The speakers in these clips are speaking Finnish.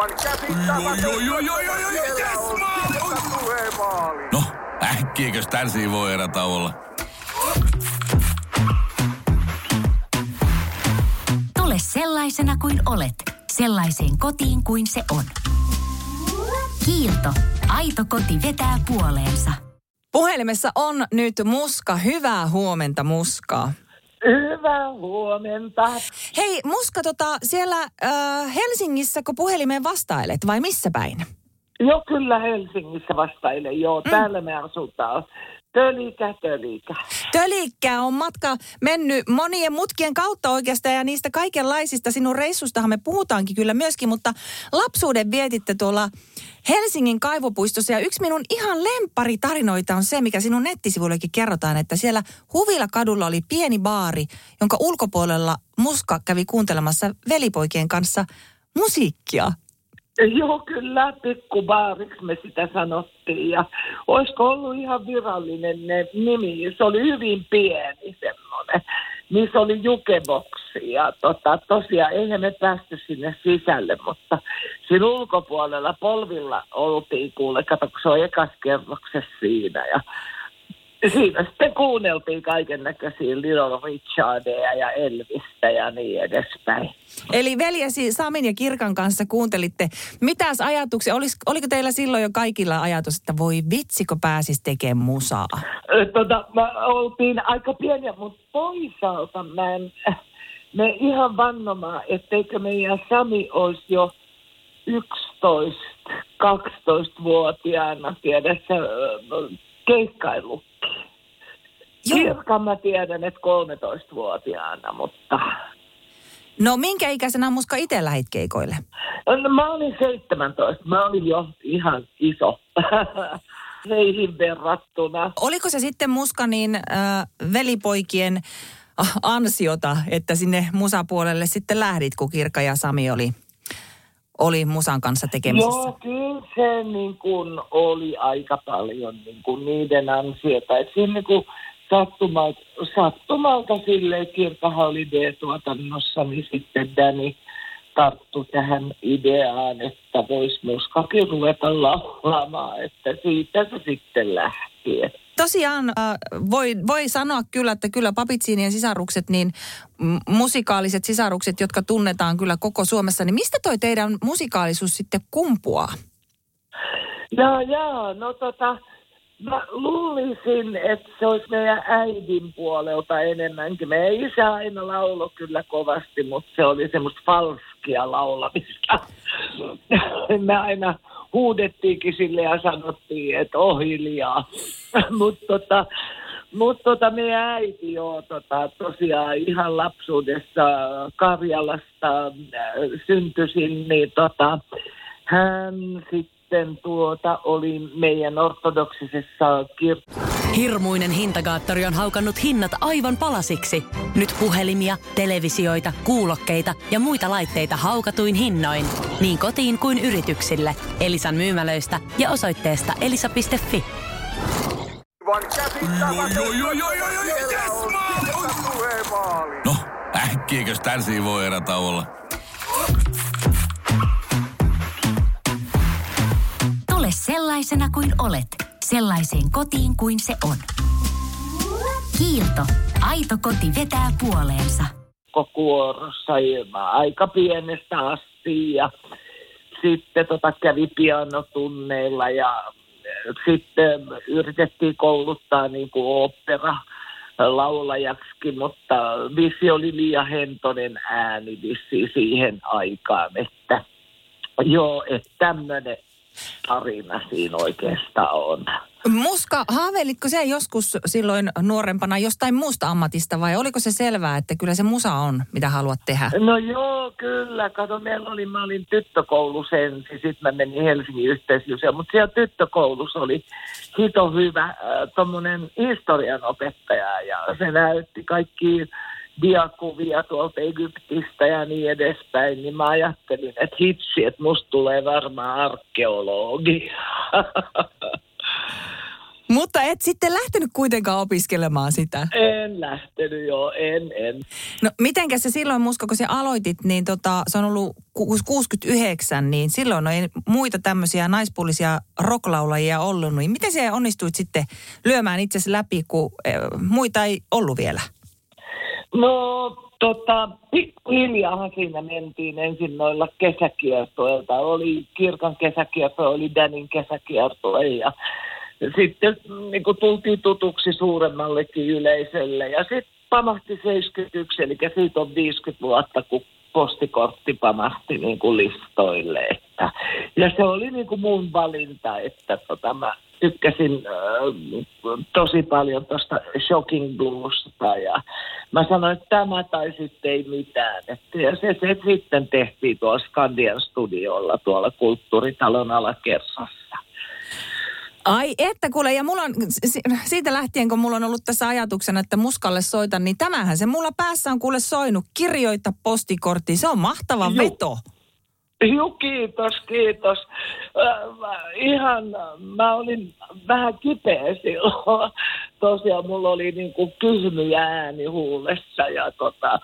Aivan joo, joo, joo, joo, joo, Siellä yes, maali! No, äkkiäkös tän voi erätä olla? Tule sellaisena kuin olet, sellaiseen kotiin kuin se on. Kiilto. Aito koti vetää puoleensa. Puhelimessa on nyt Muska. Hyvää huomenta Muskaa. Hyvää huomenta. Hei Muska, tota, siellä äh, Helsingissä, kun puhelimeen vastailet vai missä päin? Joo, kyllä Helsingissä vastailen. Joo, mm. täällä me asutaan. Tölikä, tölikä. Tölikkää on matka mennyt monien mutkien kautta oikeastaan ja niistä kaikenlaisista sinun reissustahan me puhutaankin kyllä myöskin, mutta lapsuuden vietitte tuolla Helsingin kaivopuistossa ja yksi minun ihan lempparitarinoita on se, mikä sinun nettisivuillekin kerrotaan, että siellä Huvila kadulla oli pieni baari, jonka ulkopuolella Muska kävi kuuntelemassa velipoikien kanssa musiikkia. Joo, kyllä, pikkubaariksi me sitä sanottiin. Ja olisiko ollut ihan virallinen ne nimi? Se oli hyvin pieni semmoinen. Niissä oli jukeboksi ja tota, tosiaan eihän me päästy sinne sisälle, mutta siinä ulkopuolella polvilla oltiin kuule, kato kun se on ekas kerroksessa siinä ja siinä sitten kuunneltiin kaiken näköisiä Little Richardia ja Elvistä ja niin edespäin. Eli veljesi Samin ja Kirkan kanssa kuuntelitte. Mitäs ajatuksia? Olis, oliko teillä silloin jo kaikilla ajatus, että voi vitsikö pääsis tekemään musaa? Tota, mä oltiin aika pieniä, mutta toisaalta mä en, me ihan vannomaan, etteikö meidän Sami olisi jo 11, 12-vuotiaana tiedässä keikkaillut. Joo. Kirkan mä tiedän, että 13-vuotiaana, mutta No minkä ikäisenä Muska itse lähit keikoille? no, mä olin 17. Mä olin jo ihan iso heihin verrattuna. Oliko se sitten Muska niin äh, velipoikien ansiota, että sinne musapuolelle sitten lähdit, kun Kirka ja Sami oli, oli musan kanssa tekemisissä? Joo, kyllä se niin kuin oli aika paljon niin kuin niiden ansiota. Et siinä niin kuin sattumalta, sattumalta silleen Kirkkahan oli D-tuotannossa, niin sitten Danny tarttu tähän ideaan, että voisi muskakin ruveta laulamaan, että siitä se sitten lähti. Tosiaan äh, voi, voi sanoa kyllä, että kyllä Papitsiinien sisarukset, niin musikaaliset sisarukset, jotka tunnetaan kyllä koko Suomessa, niin mistä toi teidän musikaalisuus sitten kumpuaa? Jaa, jaa, no tota, mä luulisin, että se olisi meidän äidin puolelta enemmänkin. Meidän isä aina laulo kyllä kovasti, mutta se oli semmoista falskia laulamista. Me aina huudettiinkin sille ja sanottiin, että oh hiljaa. mutta tota, mut tota meidän äiti joo, tota, tosiaan ihan lapsuudessa Karjalasta äh, syntyisin, niin tota, hän sitten tuota oli meidän ortodoksisessa kirkossa. Hirmuinen hintakaattori on haukannut hinnat aivan palasiksi. Nyt puhelimia, televisioita, kuulokkeita ja muita laitteita haukatuin hinnoin. Niin kotiin kuin yrityksille. Elisan myymälöistä ja osoitteesta elisa.fi. Aivan käsittämätöntä. Joo, joo, joo, sellaisena kuin olet, sellaiseen kotiin kuin se on. Kiilto. Aito koti vetää puoleensa. kuorossa ilman aika pienestä asti ja sitten tota kävi pianotunneilla ja eh, sitten yritettiin kouluttaa niin kuin opera laulajaksikin, mutta vissi oli liian hentonen ääni siihen aikaan, että joo, että tämmöinen tarina siinä oikeastaan on. Muska, haaveilitko se joskus silloin nuorempana jostain muusta ammatista vai oliko se selvää, että kyllä se musa on, mitä haluat tehdä? No joo, kyllä. Kato, meillä oli, mä olin tyttökoulussa ensin, sitten mä menin Helsingin yhteisöön, mutta siellä tyttökoulussa oli hito hyvä äh, tuommoinen historian opettaja ja se näytti kaikki diakuvia tuolta Egyptistä ja niin edespäin, niin mä ajattelin, että hitsi, että musta tulee varmaan arkeologi. Mutta et sitten lähtenyt kuitenkaan opiskelemaan sitä. En lähtenyt joo, en, en. No mitenkäs se silloin, Muska, kun sä aloitit, niin tota, se on ollut ku- 69, niin silloin ei muita tämmöisiä naispuolisia rocklaulajia ollut. Niin miten sä onnistuit sitten lyömään itsesi läpi, kun eh, muita ei ollut vielä? No tota, pikkuhiljaahan siinä mentiin ensin noilla kesäkiertoilta. Oli Kirkan kesäkierto, oli Danin kesäkiertue ja sitten niin kuin tultiin tutuksi suuremmallekin yleisölle. Ja sitten pamahti 71, eli siitä on 50 vuotta, kun postikortti pamahti niin kuin listoille. Että, ja se oli niin kuin mun valinta, että tota, mä tykkäsin äh, tosi paljon tuosta Shocking Bluesista ja mä sanoin, että tämä tai sitten ei mitään. Että, ja se, se sitten tehtiin tuolla Skandian studiolla tuolla Kulttuuritalon alakersassa. Ai että kuule, ja mulla on, si- siitä lähtien kun mulla on ollut tässä ajatuksena, että muskalle soitan, niin tämähän se mulla päässä on kuule soinut. Kirjoita postikorttiin, se on mahtava Joo. veto. Joo, kiitos, kiitos. Äh, ihan, mä olin vähän kipeä silloin. Tosiaan mulla oli niin kuin kysmyjä ääni huulessa ja tota,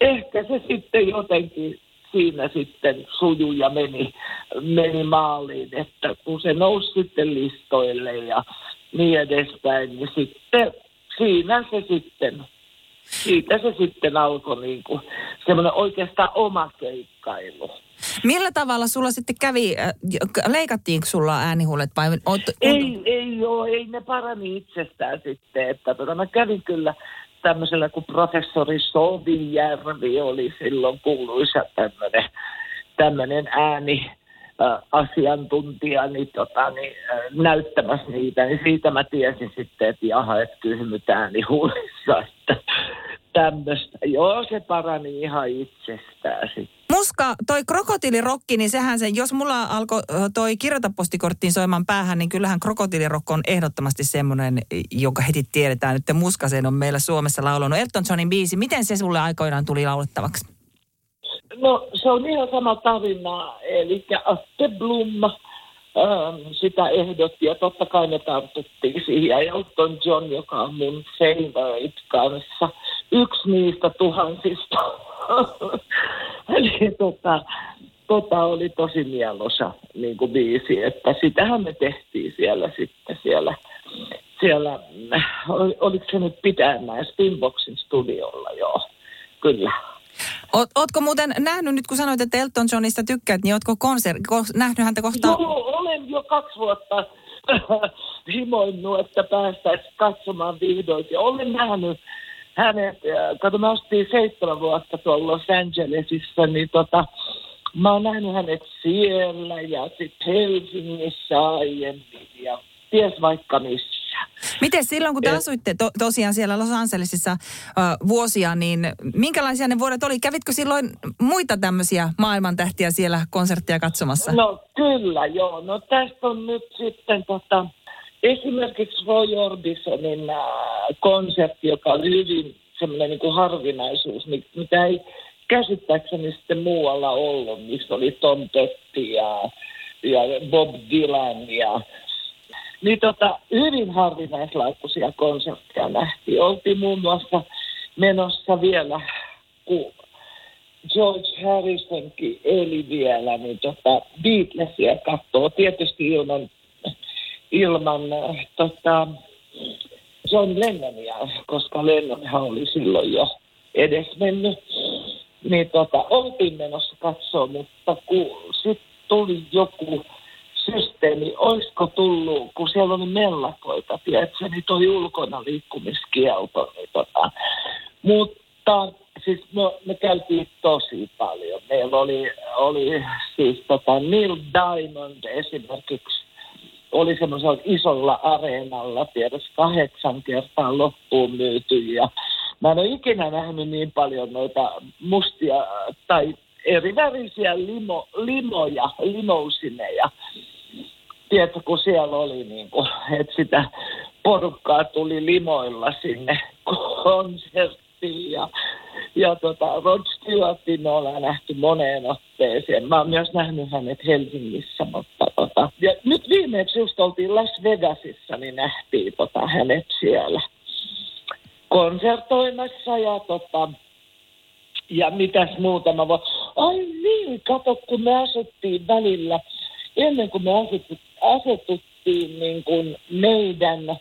ehkä se sitten jotenkin siinä sitten sujui ja meni, meni maaliin, että kun se nousi sitten listoille ja niin edespäin, niin sitten siinä se sitten, siitä se sitten alkoi niin kuin semmoinen oikeastaan oma keikkailu. Millä tavalla sulla sitten kävi, äh, leikattiinko sulla äänihuulet vai? Oot, Ei, ei joo, ei ne parani itsestään sitten. Että tota, mä kävin kyllä tämmöisellä, kun professori Sovijärvi oli silloin kuuluisa tämmöinen tämmöinen ääni äh, asiantuntija niin, tota, niin, äh, näyttämässä niitä, niin siitä mä tiesin sitten, että jaha, että kysymys äänihuulissa, että tämmöistä. Joo, se parani ihan itsestään sitten. Muska, toi krokotiilirokki, niin sehän se, jos mulla alkoi toi kirjoita postikorttiin soimaan päähän, niin kyllähän krokotiilirokko on ehdottomasti semmoinen, jonka heti tiedetään, että Muskasen on meillä Suomessa laulanut. Elton Johnin biisi, miten se sulle aikoinaan tuli laulettavaksi? No se on ihan sama tarina, eli Atte Blum ähm, sitä ehdotti ja totta kai me tartuttiin siihen. Ja Elton John, joka on mun favorite kanssa, yksi niistä tuhansista. Eli tota, tota oli tosi mielosa niin kuin biisi, että sitähän me tehtiin siellä sitten siellä, siellä ol- oliko se nyt Pitäjänmäen Spinboxin studiolla, joo, kyllä. Oot, ootko muuten nähnyt, nyt kun sanoit, että Elton Johnista tykkäät, niin ootko konser, ko, nähnyt häntä kohta? Joo, olen jo kaksi vuotta himoinnut, että päästäisiin katsomaan vihdoin. Ja olen nähnyt hänet, äh, kato mä ostin seitsemän vuotta tuolla Los Angelesissa, niin tota, mä oon nähnyt hänet siellä ja sitten Helsingissä aiemmin ja ties vaikka missä. Miten silloin, kun te Eh. asuitte to, tosiaan siellä Los Angelesissa ö, vuosia, niin minkälaisia ne vuodet oli? Kävitkö silloin muita tämmöisiä maailmantähtiä siellä konserttia katsomassa? No kyllä, joo. No tästä on nyt sitten tota, esimerkiksi Roy Orbisonin äh, konsertti, joka oli hyvin semmoinen niin harvinaisuus, mi- mitä ei käsittääkseni sitten muualla ollut, missä oli Tom Petty ja, ja Bob Dylan ja niin tota, hyvin harvinaislaatuisia konsertteja nähtiin. Oltiin muun muassa menossa vielä, kun George Harrisonkin eli vielä, niin tota Beatlesia katsoo tietysti ilman, ilman äh, tota, John Lennonia, koska Lennonhan oli silloin jo edes mennyt. Niin tota, oltiin menossa katsoa, mutta kun sitten tuli joku systeemi, olisiko tullut, kun siellä oli mellakoita, tiedätkö, niin toi ulkona liikkumiskielto. Niin tota. Mutta siis me, me käytiin tosi paljon. Meillä oli, oli siis tota Neil Diamond esimerkiksi, oli semmoisella isolla areenalla, tiedätkö, kahdeksan kertaa loppuun myyty ja mä en ole ikinä nähnyt niin paljon noita mustia tai erivärisiä limo, limoja, limousineja. Tiedätkö, kun siellä oli niin kuin, että sitä porukkaa tuli limoilla sinne konserttiin ja, ja tota, Rod Stewartin me ollaan nähty moneen otteeseen. Mä oon myös nähnyt hänet Helsingissä, mutta tota, ja nyt viimeksi just oltiin Las Vegasissa, niin nähtiin tota, hänet siellä konsertoimassa ja tota, ja mitäs muuta mä voin. Ai niin, kato, kun me asuttiin välillä, ennen kuin me asuttu, asetuttiin niin kuin meidän ää,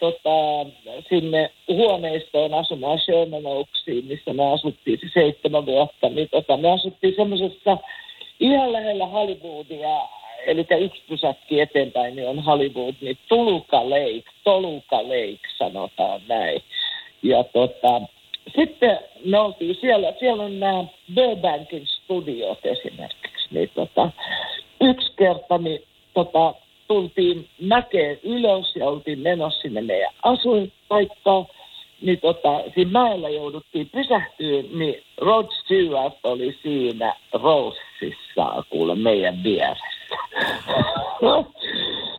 tota, sinne huoneistoon asumaan Sherman Oaksiin, missä me asuttiin se seitsemän vuotta, niin tota, me asuttiin semmoisessa ihan lähellä Hollywoodia, eli yksi pysäkki eteenpäin niin on Hollywood, niin Toluca Lake, Toluca Lake sanotaan näin. Ja tota, sitten me oltiin siellä, siellä on nämä Burbankin studiot esimerkiksi, niin tota, yksi kerta niin tota, tultiin mäkeen ylös ja oltiin menossa sinne meidän asuinpaikkaan, niin tota, siinä mäellä jouduttiin pysähtyä, niin Rod Stewart oli siinä Rossissa, kuule meidän vieressä.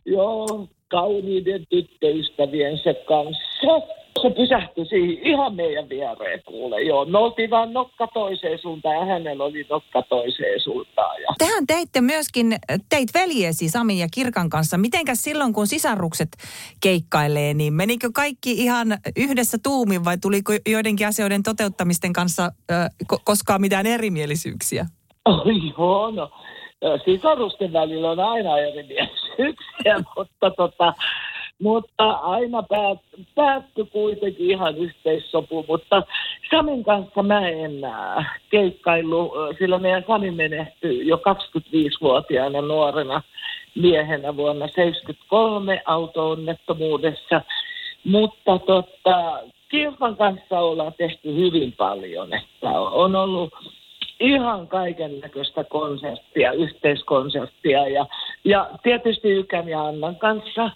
Joo, kauniiden tyttöystäviensä kanssa. Se pysähtyi siihen ihan meidän viereen kuule. Joo, me oltiin vaan nokka toiseen suuntaan ja hänellä oli nokka toiseen suuntaan. Ja... Tehän teitte myöskin, teit veljesi Sami ja Kirkan kanssa. Mitenkäs silloin, kun sisarukset keikkailee, niin menikö kaikki ihan yhdessä tuumin vai tuliko joidenkin asioiden toteuttamisten kanssa ö, ko- koskaan mitään erimielisyyksiä? Oh, joo, no sisarusten välillä on aina erimielisyyksiä, mutta, tota, mutta aina päät, päättyi kuitenkin ihan yhteissopu. Mutta Samin kanssa mä en äh, keikkailu, sillä meidän Sami menehtyi jo 25-vuotiaana nuorena miehenä vuonna 1973 auto-onnettomuudessa. Mutta tota, Kirpan kanssa ollaan tehty hyvin paljon, että on ollut ihan kaiken näköistä konserttia, yhteiskonserttia ja, ja tietysti Ykän ja Annan kanssa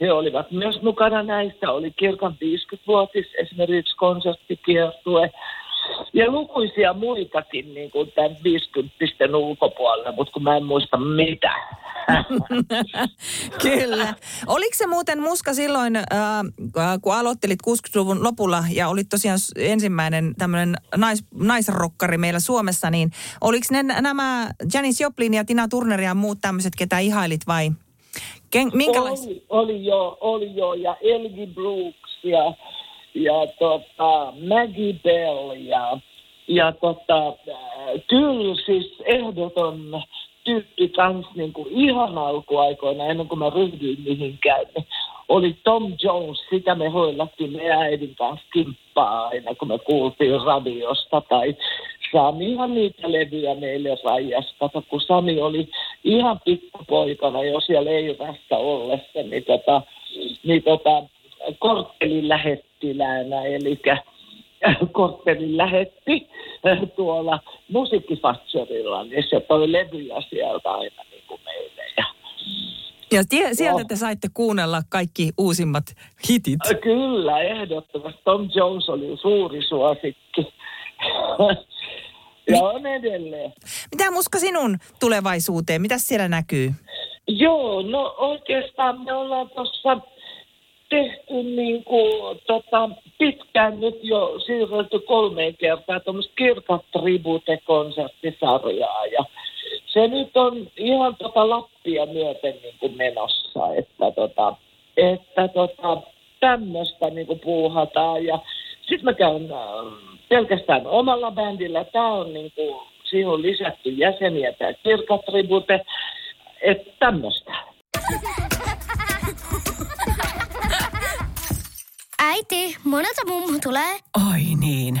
he olivat myös mukana näistä. Oli kirkan 50-vuotis esimerkiksi konserttikiertue ja lukuisia muitakin niin kuin tämän 50 ulkopuolella, mutta kun mä en muista mitä. Kyllä. Oliko se muuten Muska silloin, äh, kun aloittelit 60-luvun lopulla ja olit tosiaan ensimmäinen tämmöinen nais, naisrokkari meillä Suomessa, niin oliko ne nämä Janis Joplin ja Tina Turner ja muut tämmöiset, ketä ihailit vai Ken, minkälais... oli, oli jo, oli jo, ja Elgi Brooks ja, ja tota, Maggie Bell ja, ja tota, kyllä siis ehdoton tyyppi kans niin kuin ihan alkuaikoina, ennen kuin mä ryhdyin mihinkään, niin oli Tom Jones, sitä me hoillattiin meidän äidin kanssa kimppaa aina, kun me kuultiin radiosta, tai Samihan niitä levyjä meille rajas. Kato, kun Sami oli ihan pikkupoikana jo siellä Eivässä ollessa, niin, tota, niin tota, korttelin lähettiläänä, eli korttelin lähetti tuolla musiikkifatsorilla, niin se toi levyjä sieltä aina niin kuin meille. Ja, ja tie, sieltä te saitte kuunnella kaikki uusimmat hitit. Kyllä, ehdottomasti. Tom Jones oli suuri suosikki. ja on edelleen. Mitä Muska sinun tulevaisuuteen? Mitä siellä näkyy? Joo, no oikeastaan me ollaan tuossa tehty niin kuin, tota, pitkään nyt jo siirretty kolmeen kertaan tuommoista kirkat tribute-konserttisarjaa ja se nyt on ihan tota Lappia myöten niin kuin menossa, että, tota, että tota, tämmöistä niin kuin puuhataan ja sitten mä käyn äh, pelkästään omalla bändillä. Tämä on niin kuin, siihen on lisätty jäseniä, tämä kirkatribute, että tämmöistä. Äiti, monelta mummu tulee? Oi niin.